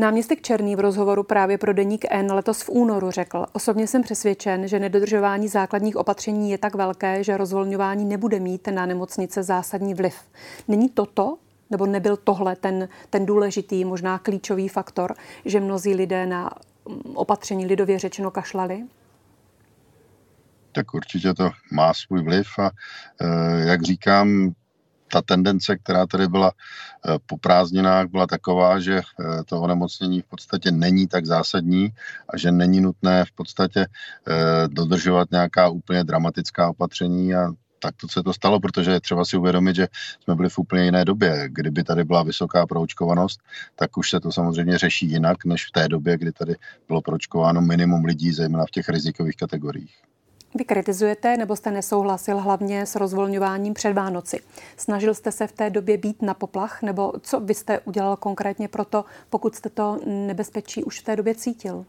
Náměstek Černý v rozhovoru právě pro deník N letos v únoru řekl, osobně jsem přesvědčen, že nedodržování základních opatření je tak velké, že rozvolňování nebude mít na nemocnice zásadní vliv. Není toto nebo nebyl tohle ten, ten důležitý, možná klíčový faktor, že mnozí lidé na opatření lidově řečeno kašlali? Tak určitě to má svůj vliv a e, jak říkám, ta tendence, která tady byla e, po prázdninách, byla taková, že e, to onemocnění v podstatě není tak zásadní a že není nutné v podstatě dodržovat nějaká úplně dramatická opatření a tak to se to stalo, protože je třeba si uvědomit, že jsme byli v úplně jiné době. Kdyby tady byla vysoká proočkovanost, tak už se to samozřejmě řeší jinak, než v té době, kdy tady bylo proočkováno minimum lidí, zejména v těch rizikových kategoriích. Vy kritizujete nebo jste nesouhlasil hlavně s rozvolňováním před Vánoci. Snažil jste se v té době být na poplach, nebo co vy jste udělal konkrétně proto, pokud jste to nebezpečí už v té době cítil?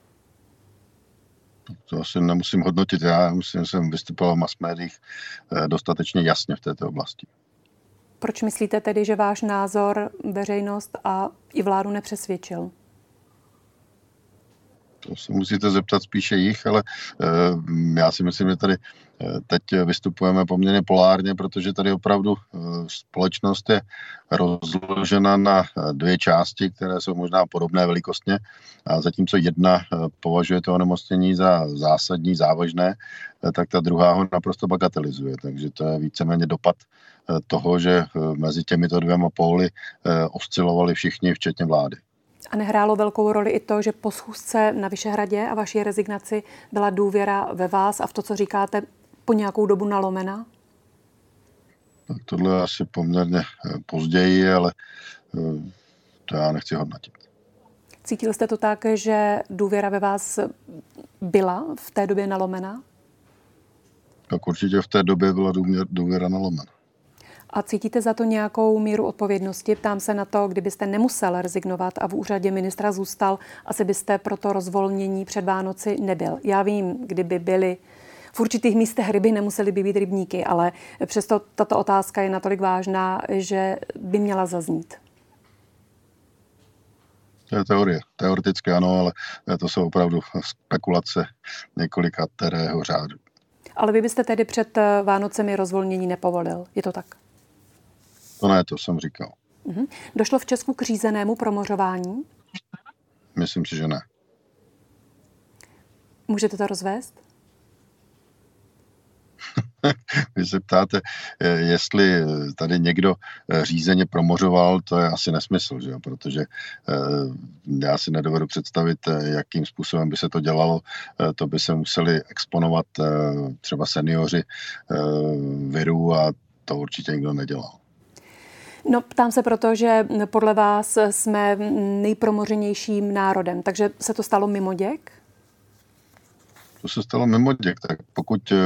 To asi nemusím hodnotit. Já myslím, že jsem vystupoval v mass médiích eh, dostatečně jasně v této oblasti. Proč myslíte tedy, že váš názor veřejnost a i vládu nepřesvědčil? To se musíte zeptat spíše jich, ale uh, já si myslím, že tady uh, teď vystupujeme poměrně polárně, protože tady opravdu uh, společnost je rozložena na dvě části, které jsou možná podobné velikostně a zatímco jedna považuje to onemocnění za zásadní, závažné, tak ta druhá ho naprosto bagatelizuje. Takže to je víceméně dopad toho, že mezi těmito dvěma póly oscilovali všichni, včetně vlády. A nehrálo velkou roli i to, že po schůzce na Vyšehradě a vaší rezignaci byla důvěra ve vás a v to, co říkáte, po nějakou dobu nalomena? Tak tohle je asi poměrně eh, později, ale eh, to já nechci hodnotit. Cítil jste to tak, že důvěra ve vás byla v té době nalomena? Tak určitě v té době byla důvěra nalomena. A cítíte za to nějakou míru odpovědnosti? Ptám se na to, kdybyste nemusel rezignovat a v úřadě ministra zůstal, asi byste pro to rozvolnění před Vánoci nebyl. Já vím, kdyby byly v určitých místech ryby nemusely by být rybníky, ale přesto tato otázka je natolik vážná, že by měla zaznít. To je teorie. Teoreticky ano, ale to jsou opravdu spekulace několika terého řádu. Ale vy byste tedy před Vánocemi rozvolnění nepovolil, je to tak? To ne, to jsem říkal. Mm-hmm. Došlo v Česku k řízenému promořování? Myslím si, že ne. Můžete to rozvést? Vy se ptáte, eh, jestli tady někdo eh, řízeně promořoval, to je asi nesmysl, že jo? protože eh, já si nedovedu představit, jakým způsobem by se to dělalo. To by se museli exponovat třeba seniori viru a to určitě nikdo nedělal. No, ptám se proto, že podle vás jsme nejpromořenějším národem, takže se to stalo mimo děk? To se stalo mimo děk. Tak pokud eh,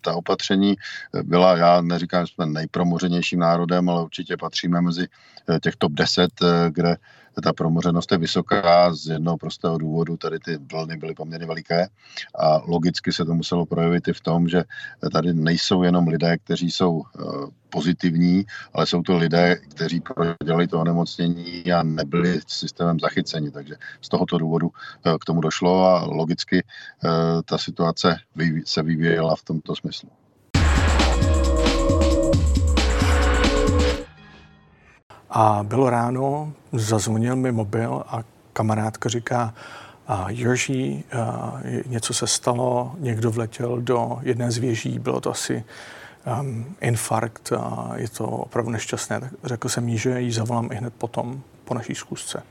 ta opatření byla, já neříkám, že jsme nejpromořenějším národem, ale určitě patříme mezi eh, těch top 10, eh, kde ta promořenost je vysoká z jednoho prostého důvodu, tady ty vlny byly poměrně veliké a logicky se to muselo projevit i v tom, že tady nejsou jenom lidé, kteří jsou eh, pozitivní, ale jsou to lidé, kteří prodělali to onemocnění a nebyli systémem zachyceni. Takže z tohoto důvodu eh, k tomu došlo a logicky eh, ta situace se vyvíjela v tomto smyslu. A bylo ráno, zazvonil mi mobil a kamarádka říká, a Jiří, něco se stalo, někdo vletěl do jedné z věží, bylo to asi um, infarkt a je to opravdu nešťastné. Tak řekl jsem jí, že ji zavolám i hned potom, po naší zkusce.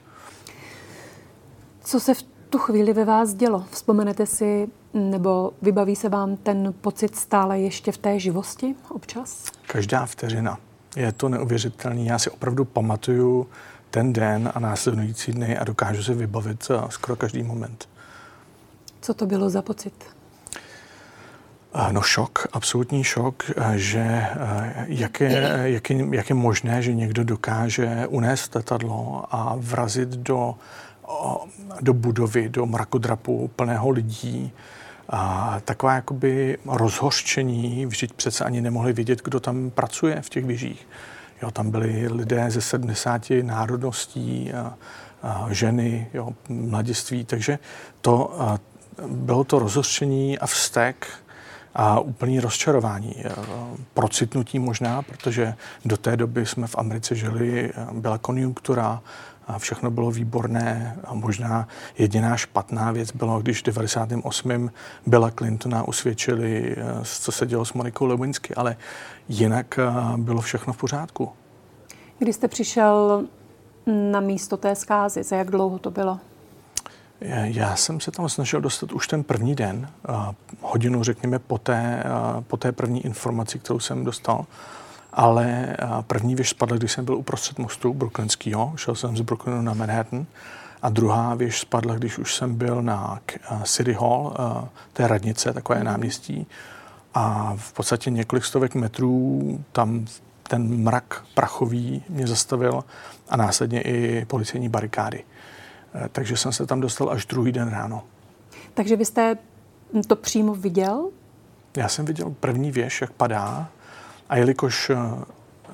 Co se v tu chvíli ve vás dělo? Vzpomenete si, nebo vybaví se vám ten pocit stále ještě v té živosti občas? Každá vteřina. Je to neuvěřitelné. Já si opravdu pamatuju ten den a následující dny a dokážu si vybavit skoro každý moment. Co to bylo za pocit? Eh, no šok, absolutní šok, eh, že eh, jak je, jak, je, jak je možné, že někdo dokáže unést letadlo a vrazit do, do budovy, do mrakodrapu plného lidí, a taková jakoby rozhořčení, vždyť přece ani nemohli vědět, kdo tam pracuje v těch věžích. Jo, tam byli lidé ze 70 národností a, ženy, jo, mladiství. Takže to, bylo to rozhořčení a vztek a úplný rozčarování. Procitnutí možná, protože do té doby jsme v Americe žili, byla konjunktura, a všechno bylo výborné a možná jediná špatná věc bylo, když v 98. Billa Clintona usvědčili, co se dělo s Monikou Lewinsky, ale jinak bylo všechno v pořádku. Kdy jste přišel na místo té zkázy, za jak dlouho to bylo? Já jsem se tam snažil dostat už ten první den, hodinu řekněme po té, po té první informaci, kterou jsem dostal. Ale první věž spadla, když jsem byl uprostřed mostu Brooklynského, šel jsem z Brooklynu na Manhattan. A druhá věž spadla, když už jsem byl na City Hall, té radnice, takové náměstí. A v podstatě několik stovek metrů tam ten mrak prachový mě zastavil a následně i policejní barikády. Eh, takže jsem se tam dostal až druhý den ráno. Takže vy jste to přímo viděl? Já jsem viděl první věž, jak padá a jelikož eh,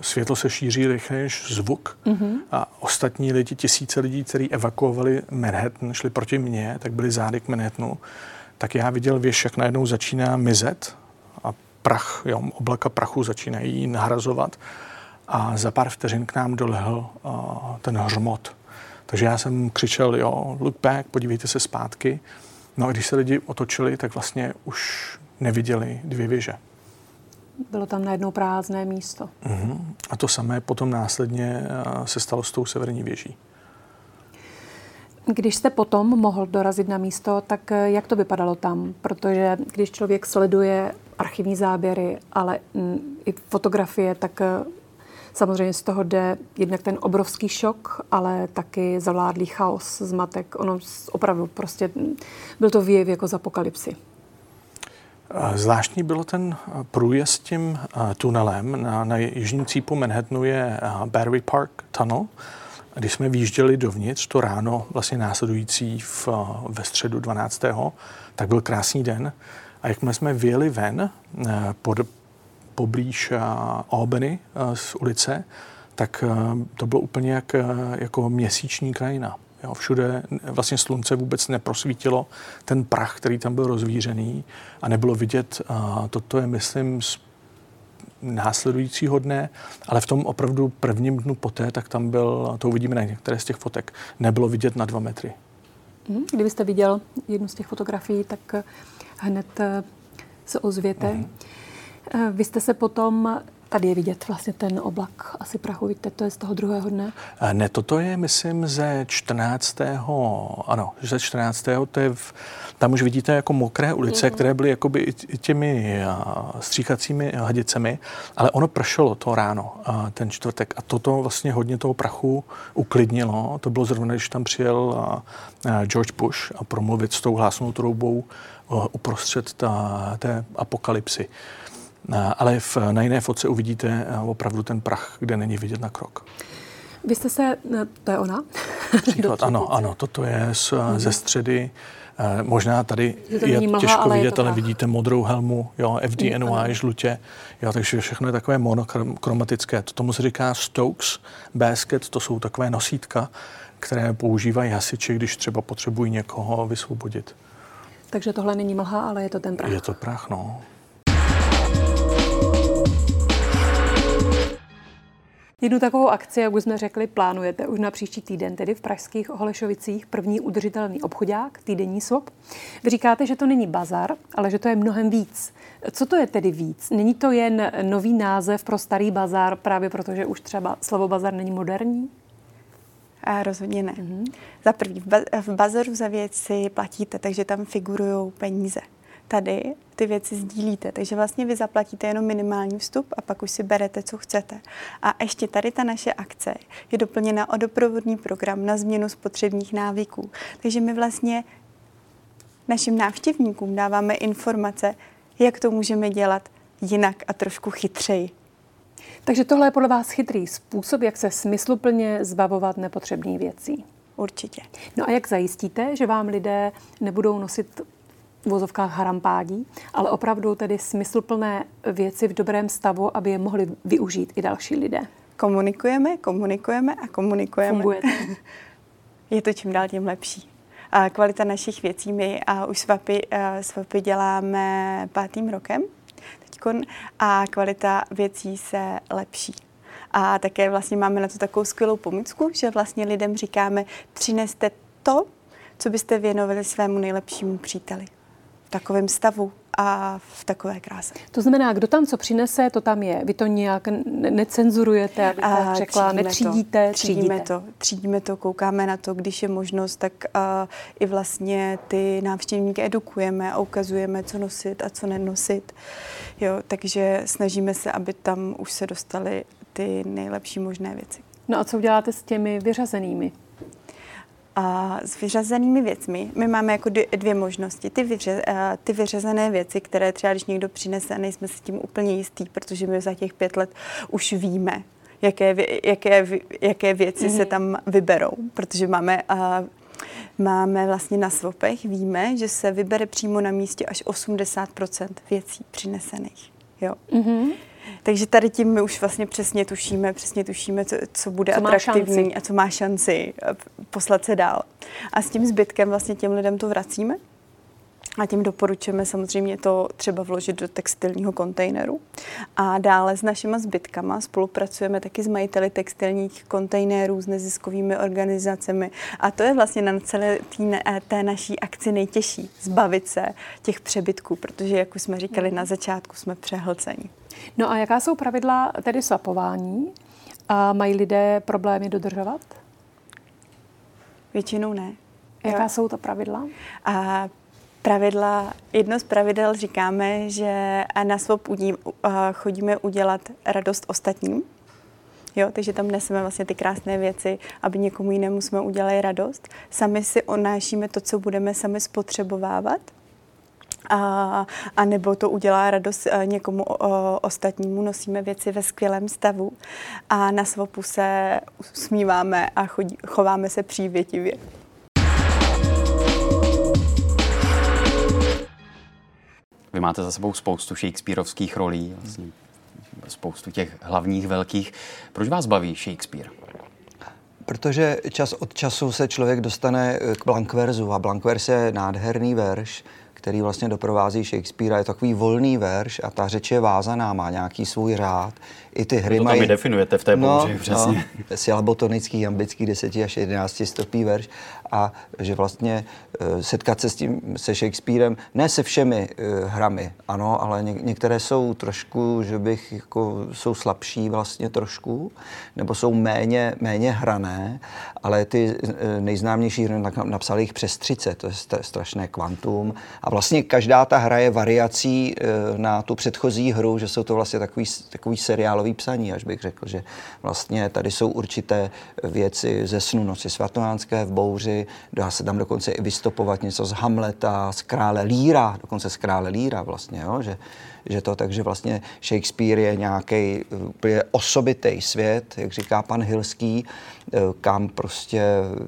světlo se šíří rychleji než zvuk mm-hmm. a ostatní lidi, tisíce lidí, kteří evakuovali Manhattan, šli proti mně, tak byli zády k Manhattanu, tak já viděl věž, jak najednou začíná mizet a prach, jo, oblaka prachu začínají nahrazovat a za pár vteřin k nám dolehl uh, ten hřmot. Takže já jsem křičel, jo, look back, podívejte se zpátky. No a když se lidi otočili, tak vlastně už neviděli dvě věže. Bylo tam najednou prázdné místo. Uh-huh. A to samé potom následně se stalo s tou severní věží. Když jste potom mohl dorazit na místo, tak eh, jak to vypadalo tam? Protože když člověk sleduje archivní záběry, ale mm, i fotografie, tak eh, Samozřejmě z toho jde jednak ten obrovský šok, ale taky zavládlý chaos, zmatek. Ono opravdu prostě byl to výjev jako z apokalypsy. Zvláštní bylo ten průjezd tím tunelem. Na, na jižním cípu Manhattanu je Battery Park Tunnel. Když jsme výjížděli dovnitř to ráno, vlastně následující v, ve středu 12. tak byl krásný den. A jakmile jsme vyjeli ven pod, poblíž eh, Albany eh, z ulice, tak eh, to bylo úplně jak, jako měsíční krajina. Jo, všude vlastně slunce vůbec neprosvítilo ten prach, který tam byl rozvířený a nebylo vidět, a toto je, myslím, z následujícího dne, ale v tom opravdu prvním dnu poté, tak tam byl, to uvidíme na některé z těch fotek, nebylo vidět na dva metry. Mhm, kdybyste viděl jednu z těch fotografií, tak hned se ozvěte. Mm. Eh, vy jste se potom Tady je vidět vlastně ten oblak asi prachu, vidíte, to je z toho druhého dne? Eh, ne, toto je, myslím, ze 14. Ano, ze 14. To je v, tam už vidíte jako mokré ulice, mm. které byly jakoby i těmi eh, stříchacími hadicemi, ale ono pršelo to ráno, ten čtvrtek. A toto vlastně hodně toho prachu uklidnilo. To bylo zrovna, když tam přijel George Bush a promluvit s tou hlásnou troubou uprostřed ta, té apokalypsy. Ale v, na jiné fotce uvidíte eh, opravdu ten prach, kde není vidět na krok. Vy jste se, eh, to je ona? Příklad, ano, ano, toto je z, mm-hmm. ze středy. Možná tady je mlha, těžko ale vidět, je ale vidíte modrou helmu, jo, FDNY, mm, žlutě, jo, takže všechno je takové monokromatické. To tomu se říká Stokes basket, to jsou takové nosítka, které používají hasiči, když třeba potřebují někoho vysvobodit. Takže tohle není mlha, ale je to ten prach. Je to prach, no. Jednu takovou akci, jak už jsme řekli, plánujete už na příští týden, tedy v pražských Holešovicích, první udržitelný obchodák, týdenní swap. Vy říkáte, že to není bazar, ale že to je mnohem víc. Co to je tedy víc? Není to jen nový název pro starý bazar, právě protože už třeba slovo bazar není moderní? A rozhodně ne. Mm-hmm. Za první, v bazaru za věci platíte, takže tam figurují peníze tady ty věci sdílíte. Takže vlastně vy zaplatíte jenom minimální vstup a pak už si berete, co chcete. A ještě tady ta naše akce je doplněna o doprovodný program na změnu spotřebních návyků. Takže my vlastně našim návštěvníkům dáváme informace, jak to můžeme dělat jinak a trošku chytřeji. Takže tohle je podle vás chytrý způsob, jak se smysluplně zbavovat nepotřebných věcí. Určitě. No a jak zajistíte, že vám lidé nebudou nosit v vozovkách harampádí, ale opravdu tedy smysluplné věci v dobrém stavu, aby je mohli využít i další lidé. Komunikujeme, komunikujeme a komunikujeme. Funguje je to čím dál tím lepší. A kvalita našich věcí, my a už svapy, svapy děláme pátým rokem teďkon, a kvalita věcí se lepší. A také vlastně máme na to takovou skvělou pomůcku, že vlastně lidem říkáme, přineste to, co byste věnovali svému nejlepšímu příteli. V takovém stavu a v takové kráse. To znamená, kdo tam co přinese, to tam je. Vy to nějak necenzurujete, aby tak řekla, třídíme netřídíte, to, třídíme to, třídíme to, koukáme na to, když je možnost, tak uh, i vlastně ty návštěvníky edukujeme a ukazujeme, co nosit a co nenosit. Jo, takže snažíme se, aby tam už se dostaly ty nejlepší možné věci. No a co uděláte s těmi vyřazenými? A s vyřazenými věcmi my máme jako dvě možnosti. Ty, vyře, ty vyřazené věci, které třeba když někdo přinese nejsme si tím úplně jistý, protože my za těch pět let už víme, jaké, jaké, jaké věci mm-hmm. se mhm. tam vyberou, protože máme a, máme vlastně na svopech, víme, že se vybere přímo na místě až 80% věcí přinesených. Jo. Mm-hmm. Takže tady tím my už vlastně přesně tušíme, přesně tušíme, co, co bude co atraktivní a co má šanci eh, poslat se dál. A s tím zbytkem vlastně těm lidem to vracíme a tím doporučujeme samozřejmě to třeba vložit do textilního kontejneru. A dále s našimi zbytkama spolupracujeme taky s majiteli textilních kontejnerů, s neziskovými organizacemi. A to je vlastně na celé tý, té naší akci nejtěžší, zbavit se těch přebytků, protože, jak už jsme říkali na začátku, jsme přehlcení. No a jaká jsou pravidla tedy svapování? A mají lidé problémy dodržovat? Většinou ne. Jaká jo. jsou to pravidla? A pravidla, jedno z pravidel říkáme, že na svop chodíme udělat radost ostatním. Jo, takže tam neseme vlastně ty krásné věci, aby někomu jinému jsme udělali radost. Sami si onášíme to, co budeme sami spotřebovávat a, a nebo to udělá radost eh, někomu o, ostatnímu. Nosíme věci ve skvělém stavu a na svopu se usmíváme a chodí, chováme se přívětivě. Vy máte za sebou spoustu Shakespeareovských rolí, vlastně spoustu těch hlavních velkých. Proč vás baví Shakespeare? Protože čas od času se člověk dostane k Blankverzu a Blankvers je nádherný verš, který vlastně doprovází Shakespearea. Je takový volný verš a ta řeč je vázaná, má nějaký svůj řád. I ty hry to mají... To definujete v té no, bouři, přesně. No, silabotonický, jambický, 10 až 11 stopý verš a že vlastně uh, setkat se s tím, se Shakespearem, ne se všemi uh, hrami, ano, ale ně, některé jsou trošku, že bych, jako, jsou slabší vlastně trošku, nebo jsou méně, méně hrané, ale ty uh, nejznámější hry napsali jich přes 30, to je strašné kvantum a vlastně každá ta hra je variací uh, na tu předchozí hru, že jsou to vlastně takový, takový seriálový psaní, až bych řekl, že vlastně tady jsou určité věci ze snu noci svatovánské v bouři, dá se tam dokonce i vystopovat něco z Hamleta, z krále Líra, dokonce z krále Líra vlastně, jo? Že, že to, takže vlastně Shakespeare je nějaký úplně osobitý svět, jak říká pan Hilský, eh, kam prostě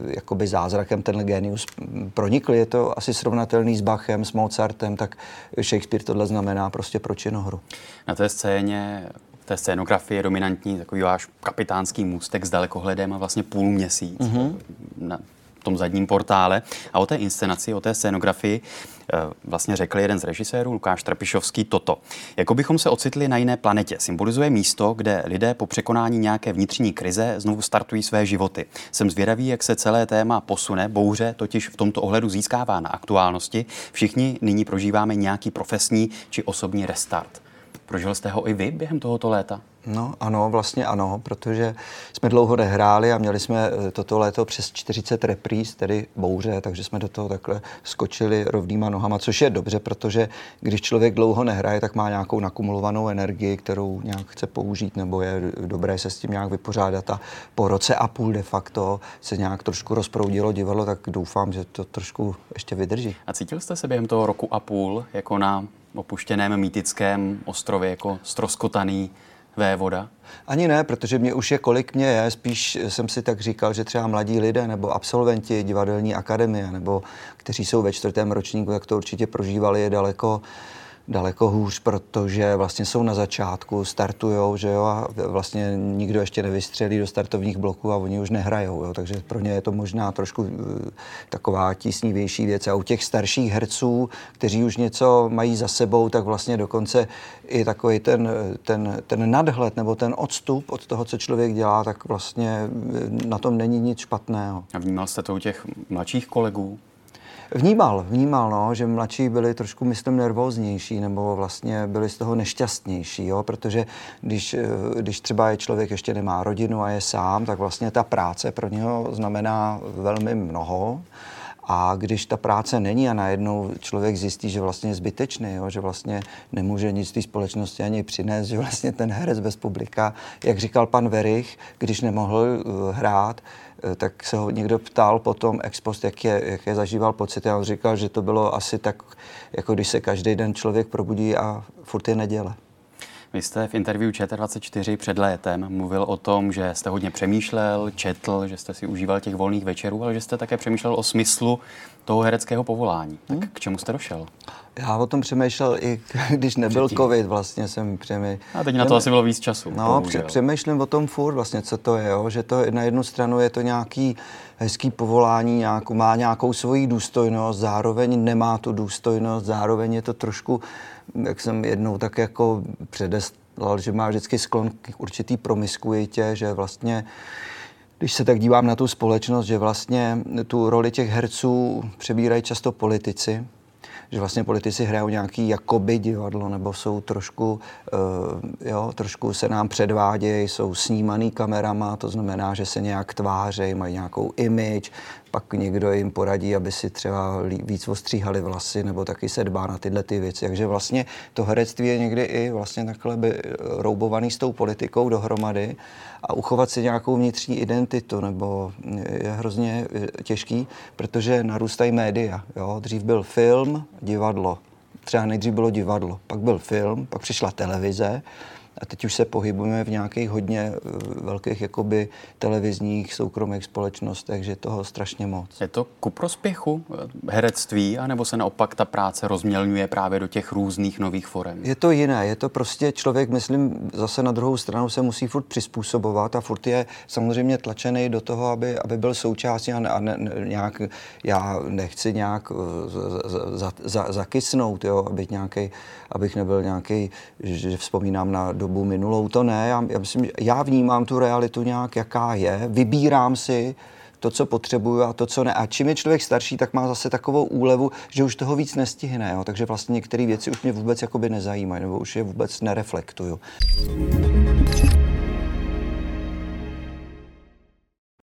jakoby zázrakem ten genius pronikl. Je to asi srovnatelný s Bachem, s Mozartem, tak Shakespeare tohle znamená prostě pro činohru. Na té scéně v té scénografii je dominantní takový váš kapitánský můstek s dalekohledem a vlastně půl měsíc. Mm-hmm. Na, tom zadním portále. A o té inscenaci, o té scénografii eh, vlastně řekl jeden z režisérů, Lukáš Trpišovský, toto. Jako bychom se ocitli na jiné planetě. Symbolizuje místo, kde lidé po překonání nějaké vnitřní krize znovu startují své životy. Jsem zvědavý, jak se celé téma posune. Bouře totiž v tomto ohledu získává na aktuálnosti. Všichni nyní prožíváme nějaký profesní či osobní restart. Prožil jste ho i vy během tohoto léta? No ano, vlastně ano, protože jsme dlouho nehráli a měli jsme eh, toto léto přes 40 repríz, tedy bouře, takže jsme do toho takhle skočili rovnýma nohama, což je dobře, protože když člověk dlouho nehraje, tak má nějakou nakumulovanou energii, kterou nějak chce použít, nebo je dobré se s tím nějak vypořádat a po roce a půl de facto se nějak trošku rozproudilo divadlo, tak doufám, že to trošku ještě vydrží. A cítil jste se během toho roku a půl jako na opuštěném mýtickém ostrově, jako stroskotaný vévoda? Ani ne, protože mě už je kolik mě je, spíš jsem si tak říkal, že třeba mladí lidé nebo absolventi divadelní akademie nebo kteří jsou ve čtvrtém ročníku, jak to určitě prožívali, je daleko daleko hůř, protože vlastně jsou na začátku, startujou, že jo, a vlastně nikdo ještě nevystřelí do startovních bloků a oni už nehrajou, jo, takže pro ně je to možná trošku eh, taková tísnivější věc. A u těch starších herců, kteří už něco mají za sebou, tak vlastně dokonce i takový ten, ten, ten nadhled nebo ten odstup od toho, co člověk dělá, tak vlastně eh, na tom není nic špatného. A vnímal jste to u těch mladších kolegů? Vnímal, vnímal, no, že mladší byli trošku, myslím, nervóznější nebo vlastně byli z toho nešťastnější, jo, protože když, eh, když třeba je člověk ještě nemá rodinu a je sám, tak vlastně ta práce pro něho znamená velmi mnoho. A když ta práce není a najednou člověk zjistí, že vlastně je zbytečný, jo, že vlastně nemůže nic té společnosti ani přinést, že vlastně ten herec bez publika, jak říkal pan Verich, když nemohl uh, hrát, uh, tak se ho někdo ptal potom ex post, jak je, jak je zažíval pocit. A on říkal, že to bylo asi tak, jako když se každý den člověk probudí a furt je neděle. Vy jste v interview ČT24 před létem mluvil o tom, že jste hodně přemýšlel, četl, že jste si užíval těch volných večerů, ale že jste také přemýšlel o smyslu toho hereckého povolání. Tak hmm. k čemu jste došel? Já o tom přemýšlel i když nebyl Předtím. covid, vlastně jsem přemýšlel. A teď na to asi bylo víc času. No, pře- přemýšlím o tom furt vlastně, co to je, jo? že to na jednu stranu je to nějaký hezký povolání, nějakou, má nějakou svoji důstojnost, zároveň nemá tu důstojnost, zároveň je to trošku jak jsem jednou tak jako předeslal, že má vždycky sklon k určitý promiskuitě, že vlastně když se tak dívám na tu společnost, že vlastně tu roli těch herců přebírají často politici, že vlastně politici hrajou nějaký jakoby divadlo, nebo jsou trošku, uh, jo, trošku se nám předvádějí, jsou snímaný kamerama, to znamená, že se nějak tvářejí, mají nějakou image, pak někdo jim poradí, aby si třeba víc ostříhali vlasy, nebo taky se dbá na tyhle ty věci. Takže vlastně to herectví je někdy i vlastně takhle by roubovaný s tou politikou dohromady a uchovat si nějakou vnitřní identitu, nebo je hrozně těžký, protože narůstají média. Jo? Dřív byl film, divadlo. Třeba nejdřív bylo divadlo, pak byl film, pak přišla televize a teď už se pohybujeme v nějakých hodně eh, velkých jakoby televizních soukromých společnostech, že toho strašně moc. Je to ku prospěchu eh, herectví, anebo se naopak ta práce rozmělňuje právě do těch různých nových forem? Je to jiné, je to prostě člověk, myslím, zase na druhou stranu se musí furt přizpůsobovat a furt je samozřejmě tlačený do toho, aby, aby byl součástí a, ne, a ne, nějak, já nechci nějak eh, za, za, za, zakysnout, jo, abych, nějaký, abych nebyl nějaký, že vzpomínám na dobu minulou, to ne. Já, já, myslím, já vnímám tu realitu nějak, jaká je, vybírám si to, co potřebuju a to, co ne. A čím je člověk starší, tak má zase takovou úlevu, že už toho víc nestihne. Jo? Takže vlastně některé věci už mě vůbec jakoby nezajímají, nebo už je vůbec nereflektuju.